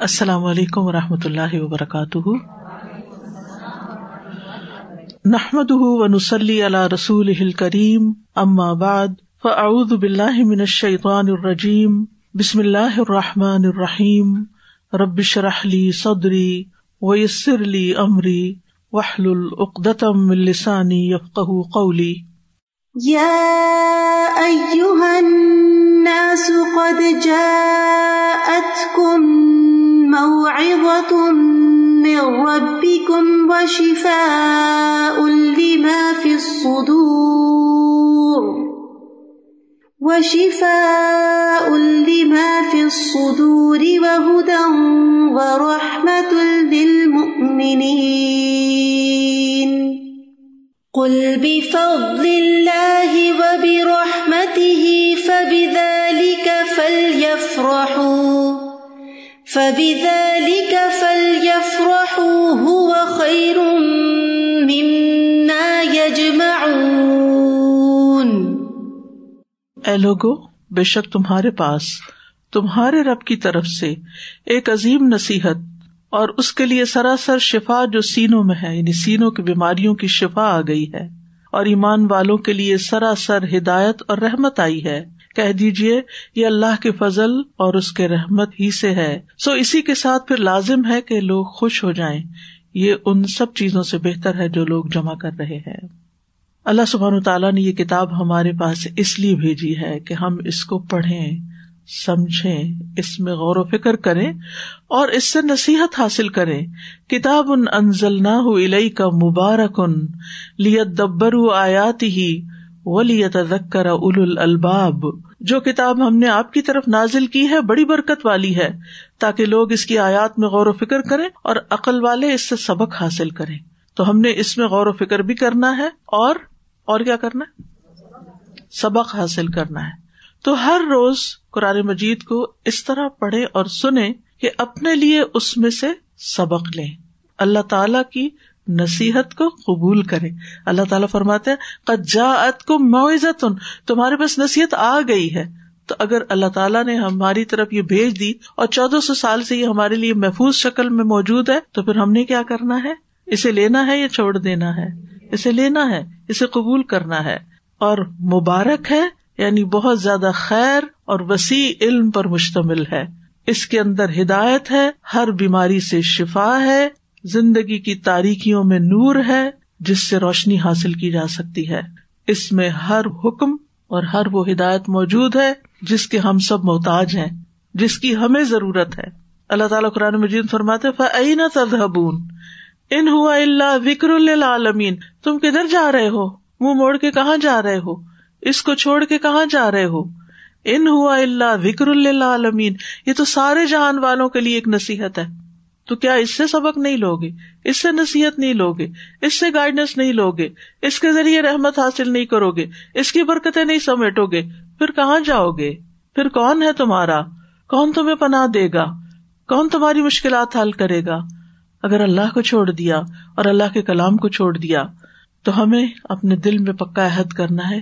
السلام علیکم و رحمۃ اللہ وبرکاتہ۔ نحمد و نسلی علی رسول کریم اما بعد، فاعوذ باللہ من الشیطان الرجیم، بسم اللہ الرحمٰن الرحیم۔ ربش رحلی صدری ویسر لی امری وحل العقدم السانی یفقہ قولی۔ يا أيها الناس قد جاءتكم موعظة من ربكم وشفاء لما في الصدور. وشفاء لما في الصدور وهدى ورحمة للمؤمنين. قل بفضل الله وبرحمته فبذلك فبذلك فليفرحوا هو خير مما يجمعون. اے لوگو، بے شک تمہارے پاس، تمہارے رب کی طرف سے ایک عظیم نصیحت اور اس کے لیے سراسر شفا جو سینوں میں ہے یعنی سینوں کی بیماریوں کی شفا آ گئی ہے اور ایمان والوں کے لیے سراسر ہدایت اور رحمت آئی ہے۔ کہہ دیجیے یہ اللہ کے فضل اور اس کے رحمت ہی سے ہے۔ سو اسی کے ساتھ پھر لازم ہے کہ لوگ خوش ہو جائیں۔ یہ ان سب چیزوں سے بہتر ہے جو لوگ جمع کر رہے ہیں۔ اللہ سبحان تعالیٰ نے یہ کتاب ہمارے پاس اس لیے بھیجی ہے کہ ہم اس کو پڑھیں، سمجھیں، اس میں غور و فکر کریں اور اس سے نصیحت حاصل کریں۔ کتاب ان انزل نہ کا مبارک ان لیت دبر آیات ہی و لیت ذکر اول الباب جو کتاب ہم نے آپ کی طرف نازل کی ہے، بڑی برکت والی ہے۔ تاکہ لوگ اس کی آیات میں غور و فکر کریں اور عقل والے اس سے سبق حاصل کریں۔ تو ہم نے اس میں غور و فکر بھی کرنا ہے اور اور کیا کرنا ہے؟ سبق حاصل کرنا ہے۔ تو ہر روز قرآن مجید کو اس طرح پڑھے اور سنیں کہ اپنے لیے اس میں سے سبق لیں۔ اللہ تعالی کی نصیحت کو قبول کرے۔ اللہ تعالیٰ فرماتے کو معزت تمہارے پاس نصیحت آ گئی ہے۔ تو اگر اللہ تعالیٰ نے ہماری طرف یہ بھیج دی اور چودہ سو سال سے یہ ہمارے لیے محفوظ شکل میں موجود ہے، تو پھر ہم نے کیا کرنا ہے؟ اسے لینا ہے یا چھوڑ دینا ہے؟ اسے لینا ہے، اسے قبول کرنا ہے۔ اور مبارک ہے یعنی بہت زیادہ خیر اور وسیع علم پر مشتمل ہے۔ اس کے اندر ہدایت ہے، ہر بیماری سے شفا ہے۔ زندگی کی تاریخیوں میں نور ہے جس سے روشنی حاصل کی جا سکتی ہے۔ اس میں ہر حکم اور ہر وہ ہدایت موجود ہے جس کے ہم سب محتاج ہیں، جس کی ہمیں ضرورت ہے۔ اللہ تعالیٰ قرآن مجید فرماتے فعین تذہبون ان ہوا اللہ وکر العالمین تم کدھر جا رہے ہو؟ منہ موڑ کے کہاں جا رہے ہو؟ اس کو چھوڑ کے کہاں جا رہے ہو؟ ان ہوا اللہ وکر اللہ عالمین یہ تو سارے جہان والوں کے لیے ایک نصیحت ہے۔ تو کیا اس سے سبق نہیں لوگے؟ اس سے نصیحت نہیں لوگے؟ اس سے گائیڈنس نہیں لوگے؟ اس کے ذریعے رحمت حاصل نہیں کرو گے اس کی برکتیں نہیں سمیٹو گے پھر کہاں جاؤ گے پھر کون ہے تمہارا؟ کون تمہیں پناہ دے گا؟ کون تمہاری مشکلات حل کرے گا؟ اگر اللہ کو چھوڑ دیا اور اللہ کے کلام کو چھوڑ دیا، تو ہمیں اپنے دل میں پکا عہد کرنا ہے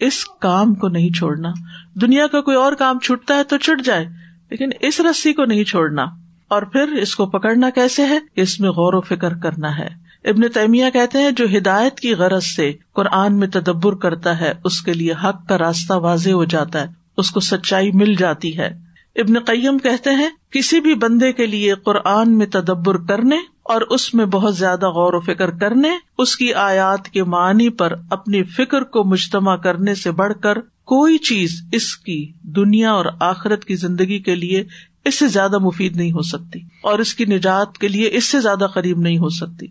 اس کام کو نہیں چھوڑنا۔ دنیا کا کوئی اور کام چھٹتا ہے تو چھٹ جائے، لیکن اس رسی کو نہیں چھوڑنا۔ اور پھر اس کو پکڑنا کیسے ہے؟ اس میں غور و فکر کرنا ہے۔ ابن تیمیہ کہتے ہیں، جو ہدایت کی غرض سے قرآن میں تدبر کرتا ہے، اس کے لیے حق کا راستہ واضح ہو جاتا ہے، اس کو سچائی مل جاتی ہے۔ ابن قیم کہتے ہیں، کسی بھی بندے کے لیے قرآن میں تدبر کرنے اور اس میں بہت زیادہ غور و فکر کرنے، اس کی آیات کے معنی پر اپنی فکر کو مجتمع کرنے سے بڑھ کر کوئی چیز اس کی دنیا اور آخرت کی زندگی کے لیے اس سے زیادہ مفید نہیں ہو سکتی اور اس کی نجات کے لیے اس سے زیادہ قریب نہیں ہو سکتی۔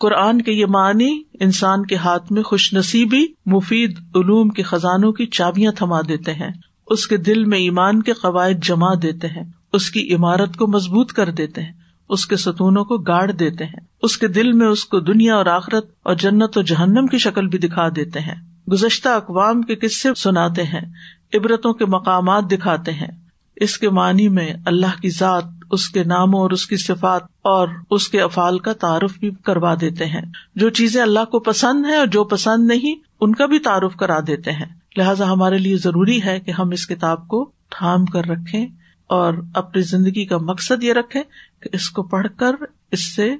قرآن کے یہ معنی انسان کے ہاتھ میں خوش نصیبی، مفید علوم کے خزانوں کی چابیاں تھما دیتے ہیں۔ اس کے دل میں ایمان کے قواعد جما دیتے ہیں۔ اس کی عمارت کو مضبوط کر دیتے ہیں۔ اس کے ستونوں کو گاڑ دیتے ہیں۔ اس کے دل میں اس کو دنیا اور آخرت اور جنت و جہنم کی شکل بھی دکھا دیتے ہیں۔ گزشتہ اقوام کے قصے سناتے ہیں، عبرتوں کے مقامات دکھاتے ہیں۔ اس کے معنی میں اللہ کی ذات، اس کے ناموں اور اس کی صفات اور اس کے افعال کا تعارف بھی کروا دیتے ہیں۔ جو چیزیں اللہ کو پسند ہے اور جو پسند نہیں، ان کا بھی تعارف کرا دیتے ہیں۔ لہٰذا ہمارے لیے ضروری ہے کہ ہم اس کتاب کو تھام کر رکھیں اور اپنی زندگی کا مقصد یہ رکھے کہ اس کو پڑھ کر اس سے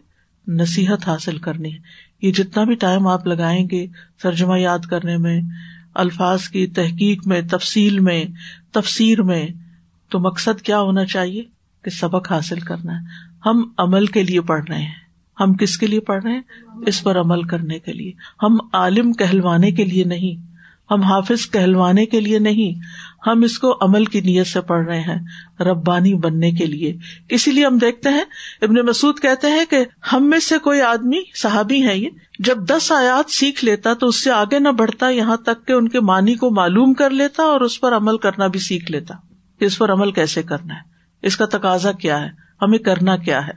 نصیحت حاصل کرنی ہے۔ یہ جتنا بھی ٹائم آپ لگائیں گے ترجمہ یاد کرنے میں، الفاظ کی تحقیق میں، تفصیل میں، تفسیر میں تو مقصد کیا ہونا چاہیے کہ سبق حاصل کرنا ہے۔ ہم عمل کے لیے پڑھ رہے ہیں۔ ہم کس کے لیے پڑھ رہے ہیں؟ اس پر عمل کرنے کے لیے۔ ہم عالم کہلوانے کے لیے نہیں۔ ہم حافظ کہلوانے کے لیے نہیں۔ ہم اس کو عمل کی نیت سے پڑھ رہے ہیں، ربانی بننے کے لیے۔ اسی لیے ہم دیکھتے ہیں، ابن مسعود کہتے ہیں کہ ہم میں سے کوئی آدمی، صحابی ہے یہ، جب دس آیات سیکھ لیتا تو اس سے آگے نہ بڑھتا، یہاں تک کہ ان کے معنی کو معلوم کر لیتا اور اس پر عمل کرنا بھی سیکھ لیتا۔ اس پر عمل کیسے کرنا ہے؟ اس کا تقاضا کیا ہے؟ ہمیں کرنا کیا ہے؟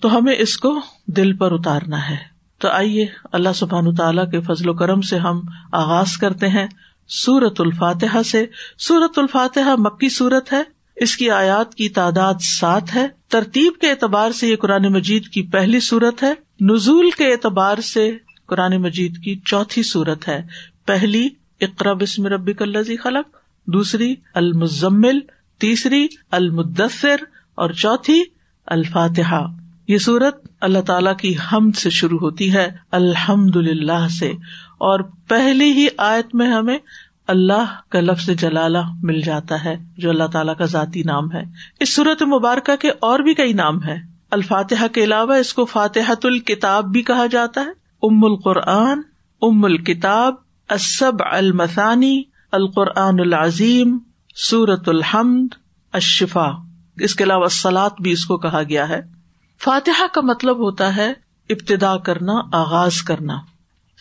تو ہمیں اس کو دل پر اتارنا ہے۔ تو آئیے، اللہ سبحان تعالیٰ کے فضل و کرم سے ہم آغاز کرتے ہیں۔ سورت الفاتحہ سے۔ سورت الفاتحہ مکی صورت ہے۔ اس کی آیات کی تعداد سات ہے۔ ترتیب کے اعتبار سے یہ قرآن مجید کی پہلی صورت ہے۔ نزول کے اعتبار سے قرآن مجید کی چوتھی صورت ہے۔ پہلی اقرا بسم ربی الزی خلق۔ دوسری المزمل، تیسری المدثر اور چوتھی الفاتحہ۔ یہ سورت اللہ تعالی کی حمد سے شروع ہوتی ہے الحمد للہ سے۔ اور پہلی ہی آیت میں ہمیں اللہ کا لفظ جلالہ مل جاتا ہے، جو اللہ تعالیٰ کا ذاتی نام ہے۔ اس صورت مبارکہ کے اور بھی کئی نام ہے الفاتحہ کے علاوہ اس کو فاتحت الکتاب بھی کہا جاتا ہے۔ ام القرآن، ام الکتاب اسب المسانی القرآن العظیم سورت الحمد اشفا اس کے علاوہ سلاد بھی اس کو کہا گیا ہے۔ فاتحہ کا مطلب ہوتا ہے ابتدا کرنا، آغاز کرنا۔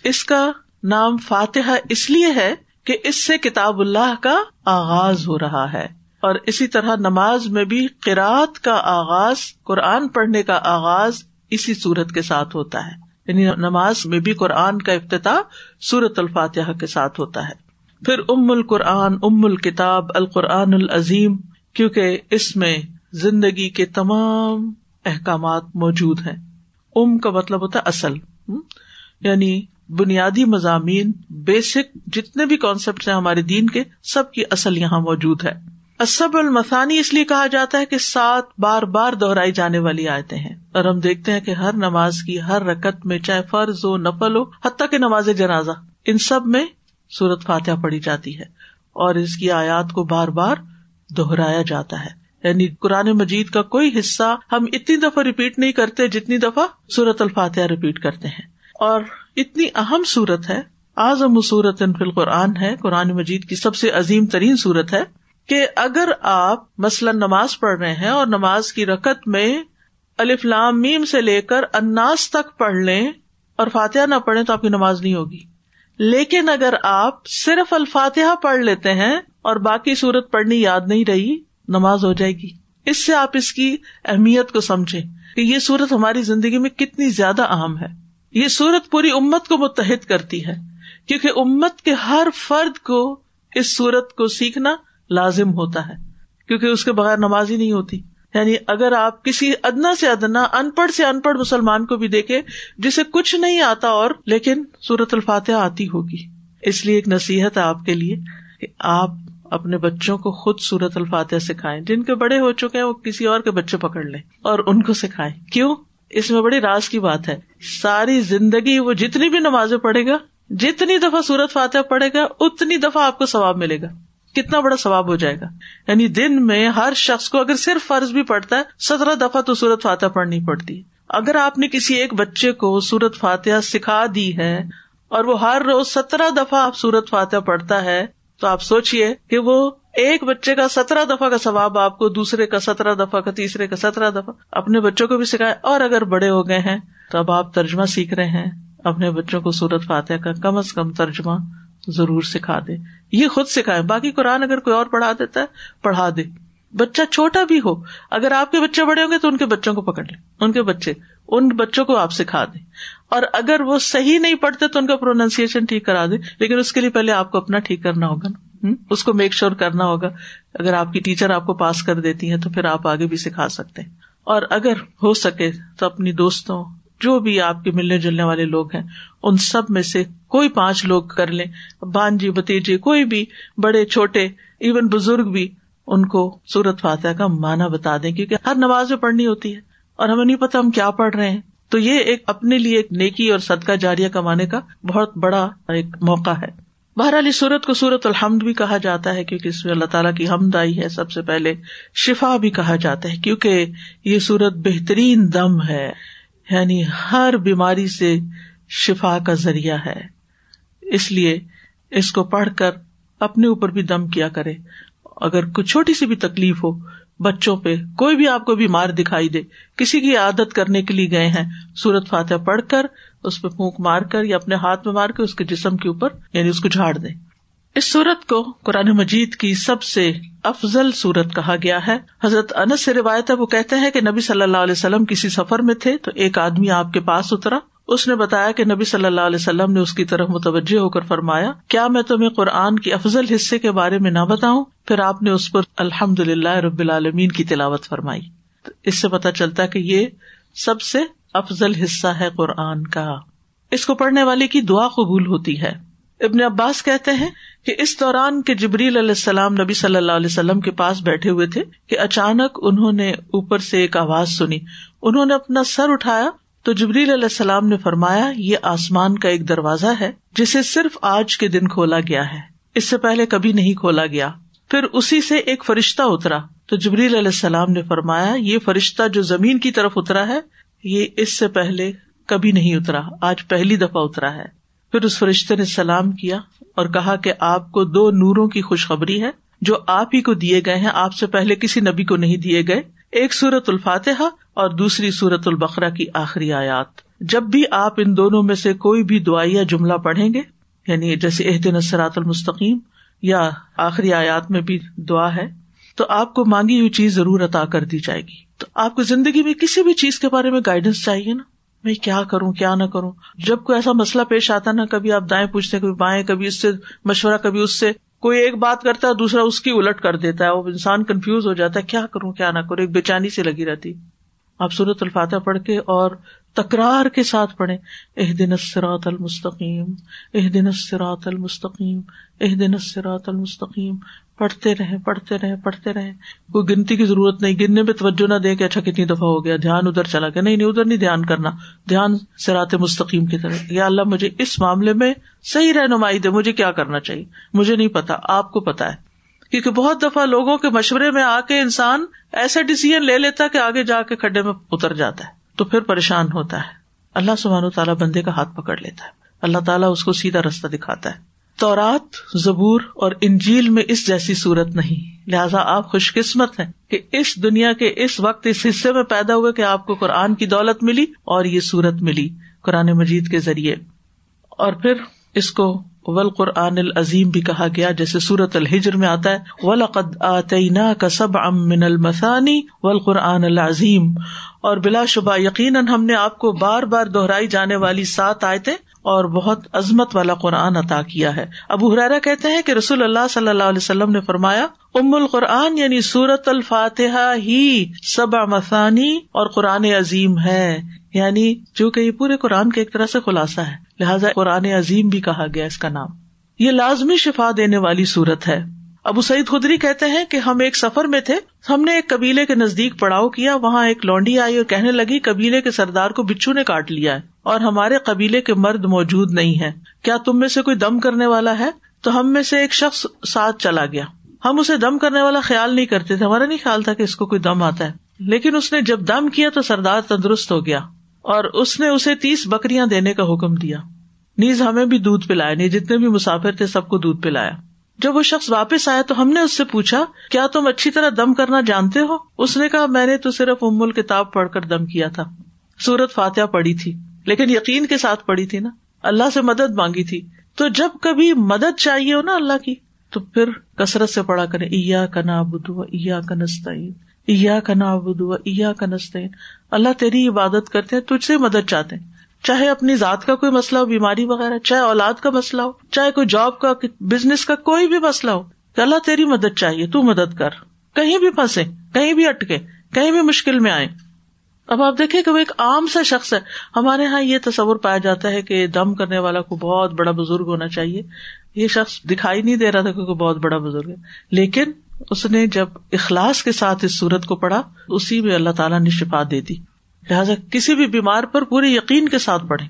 اس کا نام فاتحہ اس لیے ہے کہ اس سے کتاب اللہ کا آغاز ہو رہا ہے۔ اور اسی طرح نماز میں بھی قرآت کا آغاز، قرآن پڑھنے کا آغاز اسی صورت کے ساتھ ہوتا ہے۔ یعنی نماز میں بھی قرآن کا افتتاح سورت الفاتحہ کے ساتھ ہوتا ہے۔ پھر ام القرآن، ام الکتاب، القرآن العظیم، کیونکہ اس میں زندگی کے تمام احکامات موجود ہیں۔ ام کا مطلب ہوتا ہے اصل۔ یعنی بنیادی مضامین، بیسک جتنے بھی کانسیپٹ ہیں ہمارے دین کے، سب کی اصل یہاں موجود ہے۔ اسب المسانی اس لیے کہا جاتا ہے کہ سات بار بار دہرائی جانے والی آیتیں ہیں۔ اور ہم دیکھتے ہیں کہ ہر نماز کی ہر رکت میں چاہے فرض ہو، نفل ہو، حتیٰ کہ نماز جنازہ۔ ان سب میں سورت فاتحہ پڑی جاتی ہے اور اس کی آیات کو بار بار دہرایا جاتا ہے۔ یعنی قرآن مجید کا کوئی حصہ ہم اتنی دفعہ ریپیٹ نہیں کرتے جتنی دفعہ سورت الفاتحہ ریپیٹ کرتے ہیں۔ اور اتنی اہم صورت ہے، اعظم صورت قرآن ہے، قرآن مجید کی سب سے عظیم ترین صورت ہے کہ اگر آپ مثلاً نماز پڑھ رہے ہیں اور نماز کی رقط میں الفلام میم سے لے کر اناس تک پڑھ لیں اور فاتحہ نہ پڑھیں تو آپ کی نماز نہیں ہوگی۔ لیکن اگر آپ صرف الفاتحہ پڑھ لیتے ہیں اور باقی صورت پڑھنی یاد نہیں رہی، نماز ہو جائے گی۔ اس سے آپ اس کی اہمیت کو سمجھے کہ یہ صورت ہماری زندگی میں کتنی زیادہ اہم ہے۔ یہ صورت پوری امت کو متحد کرتی ہے، کیونکہ امت کے ہر فرد کو اس صورت کو سیکھنا لازم ہوتا ہے، کیونکہ اس کے بغیر نماز ہی نہیں ہوتی۔ یعنی اگر آپ کسی ادنا سے ادنا، ان پڑھ سے ان پڑھ مسلمان کو بھی دیکھے، جسے کچھ نہیں آتا اور، لیکن سورت الفاتحہ آتی ہوگی۔ اس لیے ایک نصیحت ہے آپ کے لیے کہ آپ اپنے بچوں کو خود سورت الفاتحہ سکھائیں۔ جن کے بڑے ہو چکے ہیں، وہ کسی اور کے بچے پکڑ لیں اور ان کو سکھائیں۔ کیوں؟ اس میں بڑی راز کی بات ہے۔ ساری زندگی وہ جتنی بھی نمازیں پڑھے گا، جتنی دفعہ سورت فاتح پڑھے گا، اتنی دفعہ آپ کو ثواب ملے گا۔ کتنا بڑا ثواب ہو جائے گا۔ یعنی دن میں ہر شخص کو اگر صرف فرض بھی پڑتا ہے، سترہ دفعہ تو سورت فاتح پڑھنی پڑتی اگر آپ نے کسی ایک بچے کو سورت فاتح سکھا دی ہے اور وہ ہر روز سترہ دفعہ آپ سورت فاتح پڑھتا ہے، تو آپ سوچیے کہ وہ ایک بچے کا سترہ دفعہ کا ثواب آپ کو دوسرے کا سترہ دفعہ کا تیسرے کا سترہ دفعہ اپنے بچوں کو بھی سکھائے۔ اور اگر بڑے ہو گئے ہیں، تو اب آپ ترجمہ سیکھ رہے ہیں اپنے بچوں کو سورت فاتح کا کم از کم ترجمہ۔ ضرور سکھا دے۔ یہ خود سکھائے۔ باقی قرآن اگر کوئی اور پڑھا دیتا ہے، پڑھا دے۔ بچہ چھوٹا بھی ہو، اگر آپ کے بچے بڑے ہوں گے تو ان کے بچوں کو پکڑ لیں ان کے بچے، ان بچوں کو آپ سکھا دیں اور اگر وہ صحیح نہیں پڑھتے تو ان کا پروننسیشن ٹھیک کرا دیں لیکن اس کے لیے پہلے آپ کو اپنا ٹھیک کرنا ہوگا نا۔ اس کو میک شیور کرنا ہوگا۔ اگر آپ کی ٹیچر آپ کو پاس کر دیتی ہے تو پھر آپ آگے بھی سکھا سکتے ہیں۔ اور اگر ہو سکے تو اپنی دوستوں جو بھی آپ کے ملنے جلنے والے لوگ ہیں، ان سب میں سے کوئی پانچ لوگ کر لیں۔ بانجی بتیجے کوئی بھی، بڑے، چھوٹے ایون بزرگ بھی، ان کو سورت فاتح کا معنی بتا دیں، کیونکہ ہر نماز میں پڑھنی ہوتی ہے۔ اور ہمیں نہیں پتا ہم کیا پڑھ رہے ہیں۔ تو یہ ایک اپنے لیے ایک نیکی اور صدقہ جاریہ کمانے کا بہت بڑا ایک موقع ہے۔ بہر علی سورت کو سورت الحمد بھی کہا جاتا ہے، کیونکہ اس میں اللہ تعالیٰ کی حمد آئی ہے۔ سب سے پہلے شفا بھی کہا جاتا ہے، کیونکہ یہ سورت بہترین دم ہے۔ یعنی ہر بیماری سے شفا کا ذریعہ ہے۔ اس لیے اس کو پڑھ کر اپنے اوپر بھی دم کیا کرے۔ اگر کوئی چھوٹی سی بھی تکلیف ہو، بچوں پہ کوئی بھی آپ کو بیمار دکھائی دے، کسی کی عادت کرنے کے لیے گئے ہیں، سورت فاتح پڑھ کر، اس پہ پھونک مار کر یا اپنے ہاتھ میں مار کے اس کے جسم کے اوپر یعنی اس کو جھاڑ دیں۔ اس سورت کو قرآن مجید کی سب سے افضل سورت کہا گیا ہے۔ حضرت انس سے روایت ہے، وہ کہتے ہیں کہ نبی صلی اللہ علیہ وسلم کسی سفر میں تھے تو ایک آدمی آپ کے پاس اترا۔ اس نے بتایا کہ نبی صلی اللہ علیہ وسلم نے اس کی طرف متوجہ ہو کر فرمایا، کیا میں تمہیں قرآن کی افضل حصے کے بارے میں نہ بتاؤں؟ پھر آپ نے اس پر الحمد للہ رب العالمین کی تلاوت فرمائی۔ اس سے پتا چلتا کہ یہ سب سے افضل حصہ ہے قرآن کا۔ اس کو پڑھنے والے کی دعا قبول ہوتی ہے۔ ابن عباس کہتے ہیں کہ اس دوران کے جبریل علیہ السلام نبی صلی اللہ علیہ وسلم کے پاس بیٹھے ہوئے تھے کہ اچانک انہوں نے اوپر سے ایک آواز سنی۔ انہوں نے اپنا سر اٹھایا تو جبریل علیہ السلام نے فرمایا، یہ آسمان کا ایک دروازہ ہے جسے صرف آج کے دن کھولا گیا ہے۔ اس سے پہلے کبھی نہیں کھولا گیا۔ پھر اسی سے ایک فرشتہ اترا۔ تو جبریل علیہ السلام نے فرمایا، یہ فرشتہ جو زمین کی طرف اترا ہے، یہ اس سے پہلے کبھی نہیں اترا۔ آج پہلی دفعہ اترا ہے۔ پھر اس فرشتے نے سلام کیا اور کہا کہ آپ کو دو نوروں کی خوشخبری ہے جو آپ ہی کو دیے گئے ہیں، آپ سے پہلے کسی نبی کو نہیں دیے گئے۔ ایک سورت الفاتحہ اور دوسری سورت البقرا کی آخری آیات۔ جب بھی آپ ان دونوں میں سے کوئی بھی دعائیا جملہ پڑھیں گے یعنی جیسے اح دن سرات المستقیم یا آخری آیات میں بھی دعا ہے، تو آپ کو مانگی ہوئی چیز ضرور عطا کر دی جائے گی۔ تو آپ کو زندگی میں کسی بھی چیز کے بارے میں گائیڈنس چاہیے نا؟ میں کیا کروں، کیا نہ کروں؟ جب کوئی ایسا مسئلہ پیش آتا نا، کبھی آپ دائیں پوچھتے کبھی بائیں، کبھی اس سے مشورہ، کبھی اس سے کوئی ایک بات کرتا ہے، دوسرا اس کی الٹ کر دیتا ہے، وہ انسان کنفیوز ہو جاتا ہے، کیا کروں، کیا نہ کروں؟ ایک بےچانی سے لگی رہتی۔ آپ سورت الفاتح پڑھ کے اور تکرار کے ساتھ پڑھے اح دن اسرات المستقیم اح دن اسرات المستقیم اح دن اسرات المستقیم۔ پڑھتے رہے پڑھتے رہے پڑھتے رہے کوئی گنتی کی ضرورت نہیں، گننے میں توجہ نہ دے کہ اچھا کتنی دفعہ ہو گیا، دھیان ادھر چلا گیا۔ نہیں نہیں، ادھر نہیں دھیان کرنا۔ دھیان سرات مستقیم کی طرح یا اللہ، مجھے اس معاملے میں صحیح رہنمائی دے، مجھے کیا کرنا چاہیے؟ مجھے نہیں پتا، آپ کو پتا ہے۔ کیونکہ بہت دفعہ لوگوں کے مشورے میں آ کے انسان ایسا ڈسیزن لے لیتا کہ آگے جا کے کھڈے میں اتر جاتا ہے۔ تو پھر پریشان ہوتا ہے۔ اللہ سبحانہ تعالیٰ بندے کا ہاتھ پکڑ لیتا ہے۔ اللہ تعالیٰ اس کو سیدھا رستہ دکھاتا ہے۔ تورات، زبور اور انجیل میں اس جیسی صورت نہیں۔ لہٰذا آپ خوش قسمت ہیں کہ اس دنیا کے اس وقت اس حصے میں پیدا ہوئے کہ آپ کو قرآن کی دولت ملی اور یہ صورت ملی قرآن مجید کے ذریعے۔ اور پھر اس کو ول قرآن العظیم بھی کہا گیا، جیسے سورت الحجر میں آتا ہے، ولقد آتینا کا سب ام من المسانی ول قرآن العظیم اور بلا شبہ، یقیناً ہم نے آپ کو بار بار دہرائی جانے والی سات آیتیں اور بہت عظمت والا قرآن عطا کیا ہے۔ ابو حرارا کہتے ہیں کہ رسول اللہ صلی اللہ علیہ وسلم نے فرمایا، ام القرآن یعنی سورت الفاتحہ ہی سبا مسانی اور قرآن عظیم ہے۔ یعنی جو کہ یہ پورے قرآن کے ایک طرح سے خلاصہ ہے، لہٰذا قرآن عظیم بھی کہا گیا اس کا نام۔ یہ لازمی شفا دینے والی صورت ہے۔ ابو سعید خدری کہتے ہیں کہ ہم ایک سفر میں تھے، ہم نے ایک قبیلے کے نزدیک پڑاؤ کیا، وہاں ایک لونڈی آئی اور کہنے لگی، قبیلے کے سردار کو بچھو نے کاٹ لیا ہے اور ہمارے قبیلے کے مرد موجود نہیں ہے کیا تم میں سے کوئی دم کرنے والا ہے؟ تو ہم میں سے ایک شخص ساتھ چلا گیا۔ ہم اسے دم کرنے والا خیال نہیں کرتے تھے، ہمارا نہیں خیال تھا کہ اس کو کوئی دم آتا ہے۔ لیکن اس نے جب دم کیا تو سردار تندرست ہو گیا۔ اور اس نے اسے تیس بکریاں دینے کا حکم دیا۔ نیز ہمیں بھی دودھ پلایا۔ نہیں جتنے بھی مسافر تھے سب کو دودھ پلایا۔ جب وہ شخص واپس آیا تو ہم نے اس سے پوچھا، کیا تم اچھی طرح دم کرنا جانتے ہو؟ اس نے کہا، میں نے تو صرف امول کتاب پڑھ کر دم کیا تھا۔ سورت فاتحہ پڑھی تھی، لیکن یقین کے ساتھ پڑھی تھی نا۔ اللہ سے مدد مانگی تھی۔ تو جب کبھی مدد چاہیے ہو نا اللہ کی، تو پھر کثرت سے پڑھا کرے ایا کنا بدو ایا کنستین ایا کنا بدو ایا کنستین اللہ تیری عبادت کرتے ہیں، تجھ سے مدد چاہتے ہیں۔ چاہے اپنی ذات کا کوئی مسئلہ ہو، بیماری وغیرہ، چاہے اولاد کا مسئلہ ہو، چاہے کوئی جاب کا بزنس کا کوئی بھی مسئلہ ہو، کہ اللہ تیری مدد چاہیے، تو مدد کر۔ کہیں بھی پھنسے، کہیں بھی اٹکے، کہیں بھی مشکل میں آئے۔ اب آپ دیکھیں کہ وہ ایک عام سا شخص ہے۔ ہمارے یہاں یہ تصور پایا جاتا ہے کہ دم کرنے والا کو بہت بڑا بزرگ ہونا چاہیے۔ یہ شخص دکھائی نہیں دے رہا تھا کیونکہ بہت بڑا بزرگ ہے۔ لیکن اس نے جب اخلاص کے ساتھ اس سورت کو پڑھا، اسی میں اللہ تعالیٰ نے شفا دے دی۔ لہٰذا کسی بھی بیمار پر پورے یقین کے ساتھ پڑھے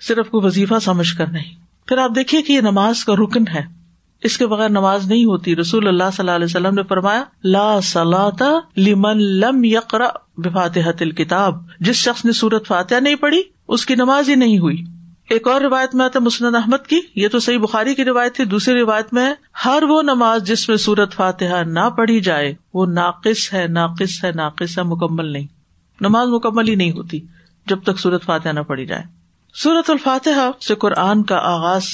صرف کوئی وظیفہ سمجھ کر نہیں۔ پھر آپ دیکھیے کہ یہ نماز کا رکن ہے۔ اس کے بغیر نماز نہیں ہوتی۔ رسول اللہ صلی اللہ علیہ وسلم نے فرمایا، لا لمن لم یقرا بفاتحت الکتاب جس شخص نے سورت فاتحہ نہیں پڑھی، اس کی نماز ہی نہیں ہوئی۔ ایک اور روایت میں آتا مسند احمد کی، یہ تو صحیح بخاری کی روایت تھی، دوسری روایت میں ہر وہ نماز جس میں سورت فاتحہ نہ پڑھی جائے، وہ ناقص ہے ناقص ہے ناقص ہے، مکمل نہیں۔ نماز مکمل ہی نہیں ہوتی جب تک سورت فاتحہ نہ پڑھی جائے۔ سورت الفاتحہ سے قرآن کا آغاز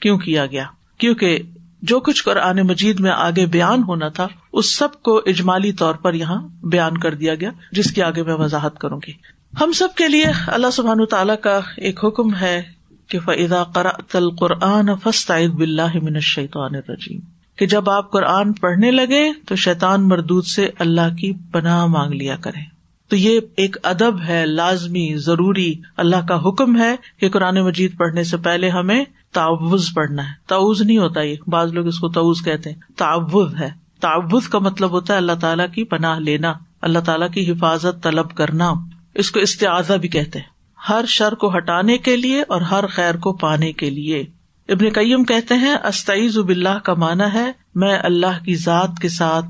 کیوں کیا گیا؟ کیونکہ جو کچھ قرآن مجید میں آگے بیان ہونا تھا، اس سب کو اجمالی طور پر یہاں بیان کر دیا گیا، جس کی آگے میں وضاحت کروں گی۔ ہم سب کے لیے اللہ سبحان تعالیٰ کا ایک حکم ہے کہ فضا تل قرآن فسط بلّہ من الشیطان الرجیم کہ جب آپ قرآن پڑھنے لگے تو شیطان مردود سے اللہ کی پناہ مانگ لیا کریں تو یہ ایک ادب ہے، لازمی، ضروری، اللہ کا حکم ہے کہ قرآن مجید پڑھنے سے پہلے ہمیں تعوض پڑھنا ہے۔ تعوض نہیں ہوتا یہ۔ بعض لوگ اس کو تعوض کہتے ہیں۔ تعوض ہے۔ تعوض کا مطلب ہوتا ہے اللہ تعالیٰ کی پناہ لینا، اللہ تعالیٰ کی حفاظت طلب کرنا۔ اس کو استعاذہ بھی کہتے ہیں۔ ہر شر کو ہٹانے کے لیے اور ہر خیر کو پانے کے لیے۔ ابن قیم کہتے ہیں استعیز باللہ کا مانا ہے، میں اللہ کی ذات کے ساتھ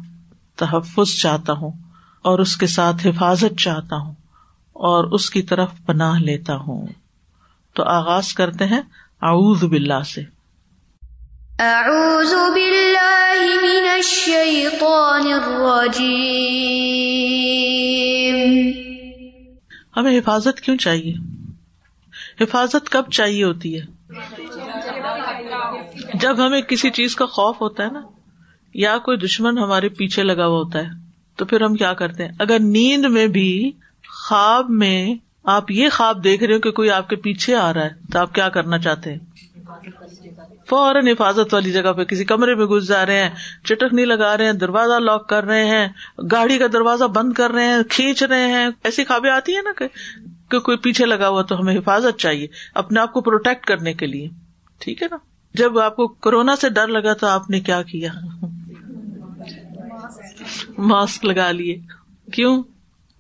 تحفظ چاہتا ہوں اور اس کے ساتھ حفاظت چاہتا ہوں اور اس کی طرف پناہ لیتا ہوں۔ تو آغاز کرتے ہیں اعوذ باللہ سے۔ اعوذ باللہ من الشیطان الرجیم۔ ہمیں حفاظت کیوں چاہیے؟ حفاظت کب چاہیے ہوتی ہے؟ جب ہمیں کسی چیز کا خوف ہوتا ہے نا، یا کوئی دشمن ہمارے پیچھے لگا ہوا ہوتا ہے، تو پھر ہم کیا کرتے ہیں؟ اگر نیند میں بھی خواب میں آپ یہ خواب دیکھ رہے ہو کہ کوئی آپ کے پیچھے آ رہا ہے، تو آپ کیا کرنا چاہتے ہیں؟ فوراً حفاظت والی جگہ پہ کسی کمرے میں گھس جا رہے ہیں، چٹک نہیں لگا رہے ہیں، دروازہ لاک کر رہے ہیں، گاڑی کا دروازہ بند کر رہے ہیں، کھینچ رہے ہیں۔ ایسی خوابیں آتی ہیں نا کہ کوئی پیچھے لگا ہوا تو ہمیں حفاظت چاہیے، اپنے آپ کو پروٹیکٹ کرنے کے لیے۔ ٹھیک ہے نا؟ جب آپ کو کورونا سے ڈر لگا تو آپ نے کیا کیا؟ ماسک لگا لیے۔ کیوں؟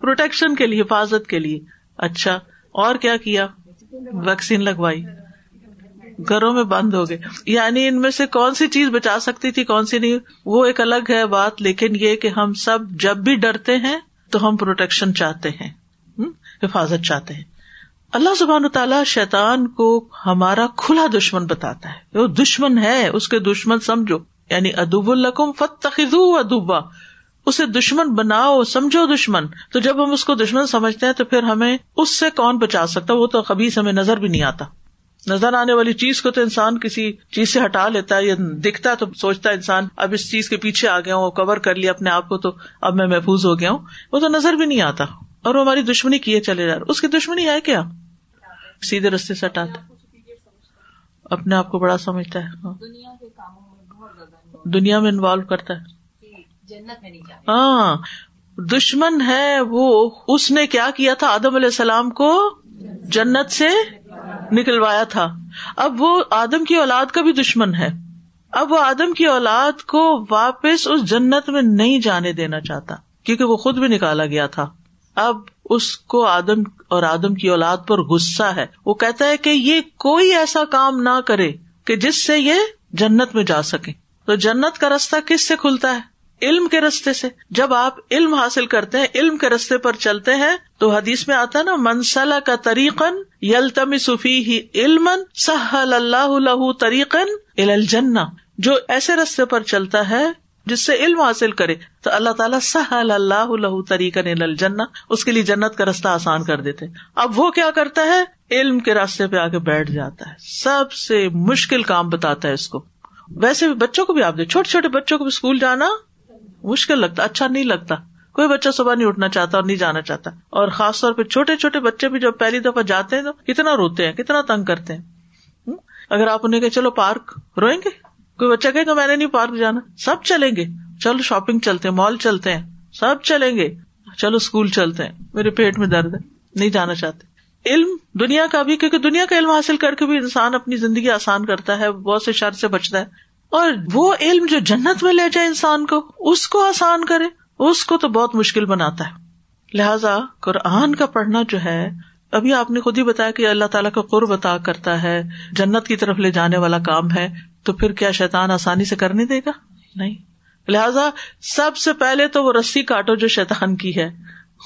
پروٹیکشن کے لیے، حفاظت کے لیے۔ اچھا اور کیا کیا؟ ویکسین لگوائی۔ گھروں میں بند ہو گئے۔ یعنی ان میں سے کون سی چیز بچا سکتی تھی، کون سی نہیں؟ وہ ایک الگ ہے بات، لیکن یہ کہ ہم سب جب بھی ڈرتے ہیں تو ہم پروٹیکشن چاہتے ہیں حفاظت چاہتے ہیں۔ اللہ سبحان و تعالیٰ شیطان کو ہمارا کھلا دشمن بتاتا ہے۔ وہ دشمن ہے، اس کے دشمن سمجھو۔ یعنی ادب القم فت ادوبا اسے دشمن بناؤ، سمجھو دشمن۔ تو جب ہم اس کو دشمن سمجھتے ہیں تو پھر ہمیں اس سے کون بچا سکتا؟ وہ تو کبھی ہمیں نظر بھی نہیں آتا۔ نظر آنے والی چیز کو تو انسان کسی چیز سے ہٹا لیتا ہے یا دکھتا ہے تو سوچتا ہے انسان اب اس چیز کے پیچھے آ گیا ہوں کور کر لیا اپنے آپ کو تو اب میں محفوظ ہو گیا ہوں۔ وہ تو نظر بھی نہیں آتا۔ اور وہ ہماری دشمنی کیے چلے جا رہے اس کی دشمنی ہے کیا؟ سیدھے رستے سے ہٹاتا۔ اپنے آپ کو بڑا سمجھتا ہے۔ ہاں۔ دنیا میں انوالو کرتا ہے۔ ہاں۔ دشمن ہے وہ اس نے کیا کیا تھا؟ آدم علیہ السلام کو جنت سے نکلوایا تھا۔ اب وہ آدم کی اولاد کا بھی دشمن ہے۔ اب وہ آدم کی اولاد کو واپس اس جنت میں نہیں جانے دینا چاہتا، کیونکہ وہ خود بھی نکالا گیا تھا۔ اب اس کو آدم اور آدم کی اولاد پر غصہ ہے۔ وہ کہتا ہے کہ یہ کوئی ایسا کام نہ کرے کہ جس سے یہ جنت میں جا سکے۔ تو جنت کا رستہ کس سے کھلتا ہے؟ علم کے رستے سے۔ جب آپ علم حاصل کرتے ہیں، علم کے رستے پر چلتے ہیں، تو حدیث میں آتا نا منسلا کا طریقن یلتم صفی ہی علم سہل اللہ طریقن الجنا جو ایسے رستے پر چلتا ہے جس سے علم حاصل کرے، تو اللہ تعالیٰ سہل اللہ الہ طریقن الجنا اس کے لیے جنت کا رستہ آسان کر دیتے اب وہ کیا کرتا ہے؟ علم کے راستے پہ آگے بیٹھ جاتا ہے۔ سب سے مشکل کام بتاتا ہے اس کو۔ ویسے بھی بچوں کو بھی آپ دے چھوٹے چھوٹے بچوں کو بھی اسکول جانا مشکل لگتا اچھا نہیں لگتا۔ کوئی بچہ صبح نہیں اٹھنا چاہتا اور نہیں جانا چاہتا۔ اور خاص طور پہ چھوٹے چھوٹے بچے بھی جب پہلی دفعہ جاتے ہیں تو کتنا روتے ہیں، کتنا تنگ کرتے ہیں۔ اگر آپ انہیں کہ چلو پارک، روئیں گے؟ کوئی بچہ کہ میں نے نہیں پارک جانا۔ سب چلیں گے۔ چلو شاپنگ چلتے ہیں، مال چلتے ہیں۔ سب چلیں گے۔ چلو اسکول چلتے ہیں۔ میرے پیٹ میں درد ہے، نہیں جانا چاہتے۔ علم دنیا کا بھی، کیونکہ دنیا کا علم حاصل کر کے بھی انسان اپنی زندگی آسان کرتا ہے، بہت سے شر سے بچتا ہے۔ اور وہ علم جو جنت میں لے جائے انسان کو، اس کو آسان کرے، اس کو تو بہت مشکل بناتا ہے۔ لہذا قرآن کا پڑھنا جو ہے، ابھی آپ نے خود ہی بتایا کہ اللہ تعالیٰ کا قرب عطا کرتا ہے، جنت کی طرف لے جانے والا کام ہے، تو پھر کیا شیطان آسانی سے کرنے دے گا؟ نہیں۔ لہذا سب سے پہلے تو وہ رسی کاٹو جو شیطان کی ہے،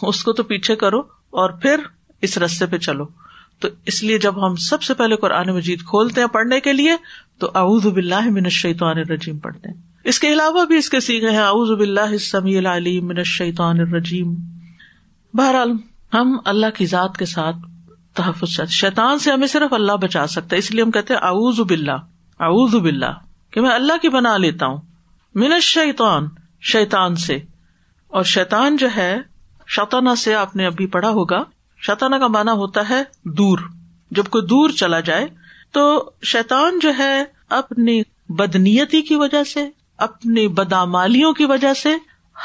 اس کو تو پیچھے کرو اور پھر اس رستے پہ چلو۔ تو اس لیے جب ہم سب سے پہلے قرآن مجید کھولتے ہیں پڑھنے کے لیے، تو اعوذ باللہ من الشیطان الرجیم پڑھتے ہیں۔ اس کے علاوہ بھی اس کے سیکھے ہیں، اعوذ باللہ السمیع العلیم من الشیطان الرجیم۔ بہرحال ہم اللہ کی ذات کے ساتھ تحفظ چاہتے شیطان سے ہمیں صرف اللہ بچا سکتا ہے، اس لیے ہم کہتے ہیں اعوذ باللہ اعوذ باللہ، کہ میں اللہ کی بنا لیتا ہوں۔ من الشیطان، شیطان سے۔ اور شیطان جو ہے شطانہ سے آپ نے ابھی پڑھا ہوگا۔ شطانہ کا مانا ہوتا ہے دور۔ جب کوئی دور چلا جائے تو شیطان جو ہے اپنی بدنیتی کی وجہ سے، اپنی بدامالیوں کی وجہ سے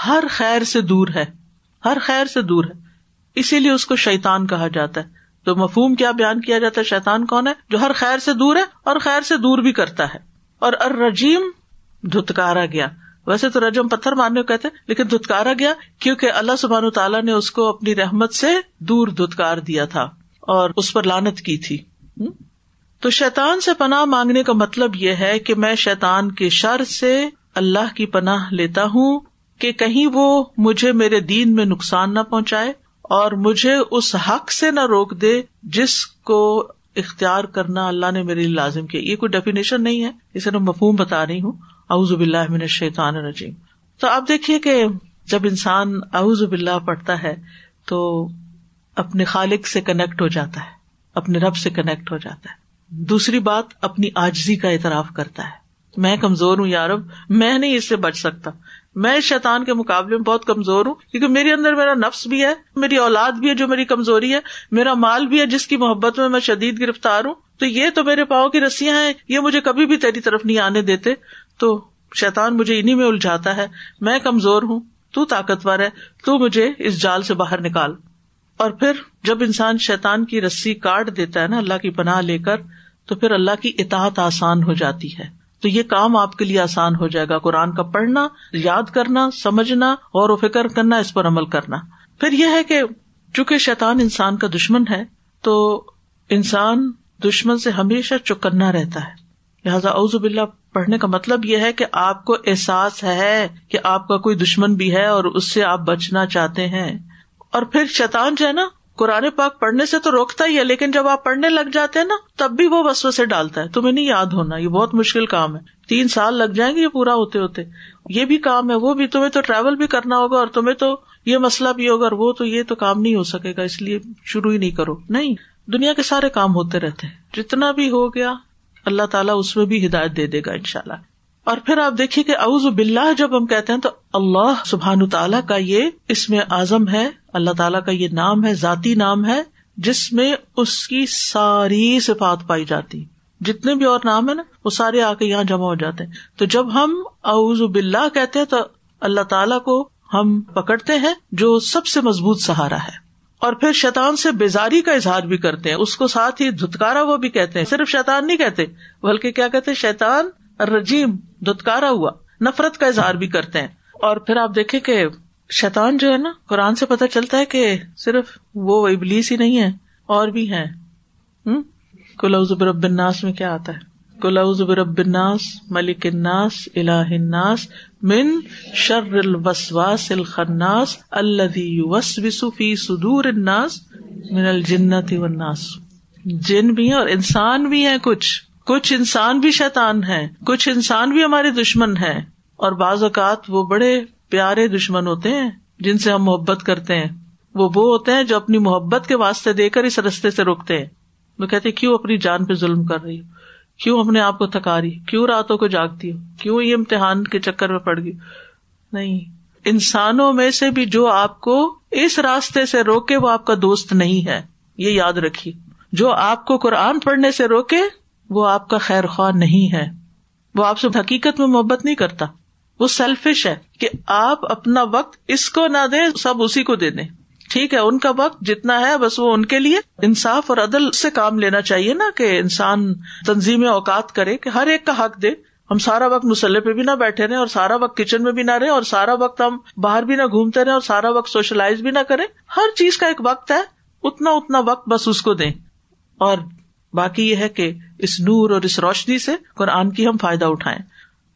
ہر خیر سے دور ہے۔ ہر خیر سے دور ہے۔ اسی لیے اس کو شیتان کہا جاتا ہے۔ تو مفہوم کیا بیان کیا جاتا ہے؟ شیتان کون ہے؟ جو ہر خیر سے دور ہے اور خیر سے دور بھی کرتا ہے۔ اور ارجیم دھتکارا گیا۔ ویسے تو رجم پتھر مارنے کو کہتے لیکن دھتکارا گیا، کیونکہ اللہ سبحان تعالیٰ نے اس کو اپنی رحمت سے دور دھتکار دیا تھا اور اس پر لانت کی تھی۔ تو شیتان سے پناہ مانگنے کا مطلب یہ ہے کہ میں شیتان کے شر سے اللہ کی پناہ لیتا ہوں کہ کہیں وہ مجھے میرے دین میں نقصان نہ پہنچائے اور مجھے اس حق سے نہ روک دے جس کو اختیار کرنا اللہ نے میرے لیے لازم کیا۔ یہ کوئی ڈیفینیشن نہیں ہے، اسے میں مفہوم بتا رہی ہوں۔ اعوذ باللہ من الشیطان الرجیم۔ تو آپ دیکھیے کہ جب انسان اعوذ باللہ پڑھتا ہے تو اپنے خالق سے کنیکٹ ہو جاتا ہے، اپنے رب سے کنیکٹ ہو جاتا ہے۔ دوسری بات، اپنی آجزی کا اعتراف کرتا ہے۔ میں کمزور ہوں یارب میں نہیں اس سے بچ سکتا۔ میں شیطان کے مقابلے میں بہت کمزور ہوں، کیونکہ میرے اندر میرا نفس بھی ہے، میری اولاد بھی ہے جو میری کمزوری ہے، میرا مال بھی ہے جس کی محبت میں میں شدید گرفتار ہوں۔ تو یہ تو میرے پاؤں کی رسیاں ہیں، یہ مجھے کبھی بھی تیری طرف نہیں آنے دیتے۔ تو شیطان مجھے انہیں میں الجھاتا ہے، میں کمزور ہوں، تو طاقتور ہے، تو مجھے اس جال سے باہر نکال۔ اور پھر جب انسان شیطان کی رسی کاٹ دیتا ہے نا، اللہ کی پناہ لے کر، تو پھر اللہ کی اطاعت آسان ہو جاتی ہے۔ تو یہ کام آپ کے لیے آسان ہو جائے گا، قرآن کا پڑھنا، یاد کرنا، سمجھنا اور و فکر کرنا، اس پر عمل کرنا۔ پھر یہ ہے کہ چونکہ شیطان انسان کا دشمن ہے، تو انسان دشمن سے ہمیشہ چکنا رہتا ہے۔ لہٰذا اوز باللہ پڑھنے کا مطلب یہ ہے کہ آپ کو احساس ہے کہ آپ کا کوئی دشمن بھی ہے اور اس سے آپ بچنا چاہتے ہیں۔ اور پھر شیطان جو ہے نا، قرآن پاک پڑھنے سے تو روکتا ہی ہے، لیکن جب آپ پڑھنے لگ جاتے ہیں نا، تب بھی وہ وسو سے ڈالتا ہے۔ تمہیں نہیں یاد ہونا، یہ بہت مشکل کام ہے۔ تین سال لگ جائیں گے یہ پورا ہوتے ہوتے۔ یہ بھی کام ہے، وہ بھی، تمہیں تو ٹریول بھی کرنا ہوگا اور تمہیں تو یہ مسئلہ بھی ہوگا اور وہ تو یہ تو کام نہیں ہو سکے گا، اس لیے شروع ہی نہیں کرو۔ نہیں، دنیا کے سارے کام ہوتے رہتے ہیں۔ جتنا بھی ہو گیا اللہ تعالیٰ اس میں بھی ہدایت دے دے گا ان شاء اللہ اور پھر آپ دیکھیے کہ اعوذ باللہ جب ہم کہتے ہیں تو اللہ سبحان تعالیٰ کا یہ اس میں اعظم ہے، اللہ تعالیٰ کا یہ نام ہے، ذاتی نام ہے، جس میں اس کی ساری صفات پائی جاتی۔ جتنے بھی اور نام ہے نا، وہ سارے آ کے یہاں جمع ہو جاتے ہیں۔ تو جب ہم اعوذ باللہ کہتے ہیں تو اللہ تعالیٰ کو ہم پکڑتے ہیں، جو سب سے مضبوط سہارا ہے۔ اور پھر شیطان سے بیزاری کا اظہار بھی کرتے ہیں۔ اس کو ساتھ ہی دھتکارا وہ بھی کہتے ہیں۔ صرف شیطان نہیں کہتے، بلکہ کیا کہتے شیطان رجیم دتکارا ہوا، نفرت کا اظہار بھی کرتے ہیں۔ اور پھر آپ دیکھیں کہ شیطان جو ہے نا، قرآن سے پتہ چلتا ہے کہ صرف وہ ابلیس ہی نہیں ہے، اور بھی ہے رب الناس میں کیا آتا ہے؟ کلاؤز برب الناس، ملک الناس، الہ الناس من شر الوسواس الخناس الذي يوسوس في صدور الناس من الجنت والناس۔ جن بھی ہیں اور انسان بھی ہیں کچھ۔ کچھ انسان بھی شیطان ہے کچھ انسان بھی ہمارے دشمن ہے اور بعض اوقات وہ بڑے پیارے دشمن ہوتے ہیں جن سے ہم محبت کرتے ہیں۔ وہ وہ ہوتے ہیں جو اپنی محبت کے واسطے دے کر اس رستے سے روکتے ہیں۔ وہ کہتے کیوں اپنی جان پہ ظلم کر رہی ہوں کیوں اپنے آپ کو تھکا رہی کیوں راتوں کو جاگتی ہوں کیوں یہ امتحان کے چکر میں پڑ گئی؟ نہیں۔ انسانوں میں سے بھی جو آپ کو اس راستے سے روکے، وہ آپ کا دوست نہیں ہے۔ یہ یاد رکھیے۔ جو آپ کو قرآن پڑھنے سے روکے، وہ آپ کا خیر خواہ نہیں ہے۔ وہ آپ سے حقیقت میں محبت نہیں کرتا۔ وہ سیلفش ہے کہ آپ اپنا وقت اس کو نہ دیں، سب اسی کو دے دیں۔ ٹھیک ہے، ان کا وقت جتنا ہے، بس وہ ان کے لیے انصاف اور عدل سے کام لینا چاہیے نا کہ انسان تنظیم اوقات کرے کہ ہر ایک کا حق دے۔ ہم سارا وقت مسلح پہ بھی نہ بیٹھے رہے اور سارا وقت کچن میں بھی نہ رہے اور سارا وقت ہم باہر بھی نہ گھومتے رہے اور سارا وقت سوشلائز بھی نہ کرے ہر چیز کا ایک وقت ہے، اتنا اتنا وقت بس اس کو دیں۔ اور باقی یہ ہے کہ اس نور اور اس روشنی سے قرآن کی ہم فائدہ اٹھائیں۔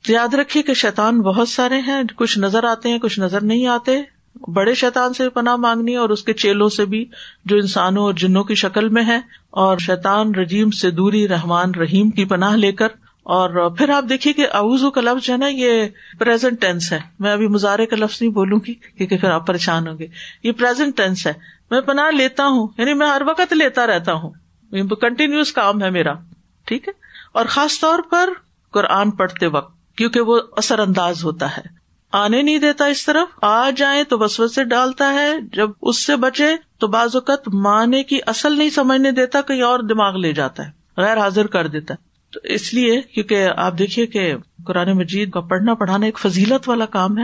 یاد رکھیے کہ شیطان بہت سارے ہیں، کچھ نظر آتے ہیں، کچھ نظر نہیں آتے۔ بڑے شیطان سے پناہ مانگنی اور اس کے چیلوں سے بھی جو انسانوں اور جنوں کی شکل میں ہے اور شیطان رجیم سے دوری رحمان رحیم کی پناہ لے کر اور پھر آپ دیکھیے کہ اوزو کا لفظ جو ہے نا یہ پرزینٹ ٹینس ہے۔ میں ابھی مظاہرے کا لفظ نہیں بولوں گی کیونکہ پھر آپ پریشان ہوں گے۔ یہ پرزینٹ ٹینس ہے۔ میں پناہ لیتا ہوں یعنی میں ہر وقت لیتا رہتا ہوں۔ کنٹینیوس کام ہے میرا، ٹھیک ہے؟ اور خاص طور پر قرآن پڑھتے وقت، کیونکہ وہ اثر انداز ہوتا ہے۔ آنے نہیں دیتا اس طرف۔ آ جائیں تو بس سے ڈالتا ہے۔ جب اس سے بچے تو بعض اوقات مانے کی اصل نہیں سمجھنے دیتا، کہیں اور دماغ لے جاتا ہے، غیر حاضر کر دیتا ہے۔ تو اس لیے کیونکہ آپ دیکھیے کہ قرآن مجید کا پڑھنا پڑھانا ایک فضیلت والا کام ہے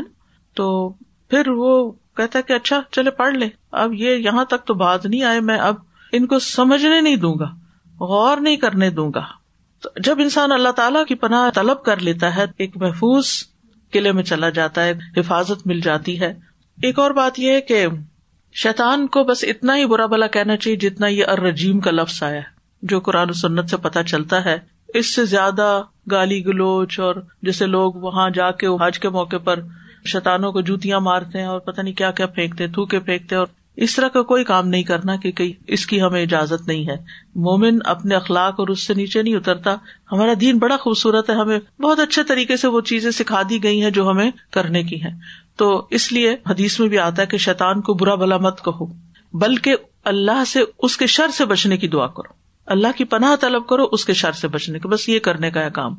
تو پھر وہ کہتا ہے کہ اچھا چلے پڑھ لے۔ اب یہ یہاں تک تو بات نہیں آئے، میں اب ان کو سمجھنے نہیں دوں گا، غور نہیں کرنے دوں گا۔ تو جب انسان اللہ تعالیٰ کی پناہ طلب کر لیتا ہے، ایک محفوظ قلعے میں چلا جاتا ہے، حفاظت مل جاتی ہے۔ ایک اور بات یہ ہے کہ شیطان کو بس اتنا ہی برا بلا کہنا چاہیے جتنا یہ الرجیم کا لفظ آیا جو قرآن و سنت سے پتہ چلتا ہے۔ اس سے زیادہ گالی گلوچ اور جیسے لوگ وہاں جا کے، حج کے موقع پر شیتانوں کو جوتیاں مارتے ہیں اور پتہ نہیں کیا کیا پھینکتے، تھوکے پھینکتے اور اس طرح کا کوئی کام نہیں کرنا کہ اس کی ہمیں اجازت نہیں ہے۔ مومن اپنے اخلاق اور اس سے نیچے نہیں اترتا۔ ہمارا دین بڑا خوبصورت ہے، ہمیں بہت اچھے طریقے سے وہ چیزیں سکھا دی گئی ہیں جو ہمیں کرنے کی ہے تو اس لیے حدیث میں بھی آتا ہے کہ شیطان کو برا بلا مت کہو، بلکہ اللہ سے اس کے شر سے بچنے کی دعا کرو۔ اللہ کی پناہ طلب کرو، اس کے شر سے بچنے کا بس یہ کرنے کا ہے کام۔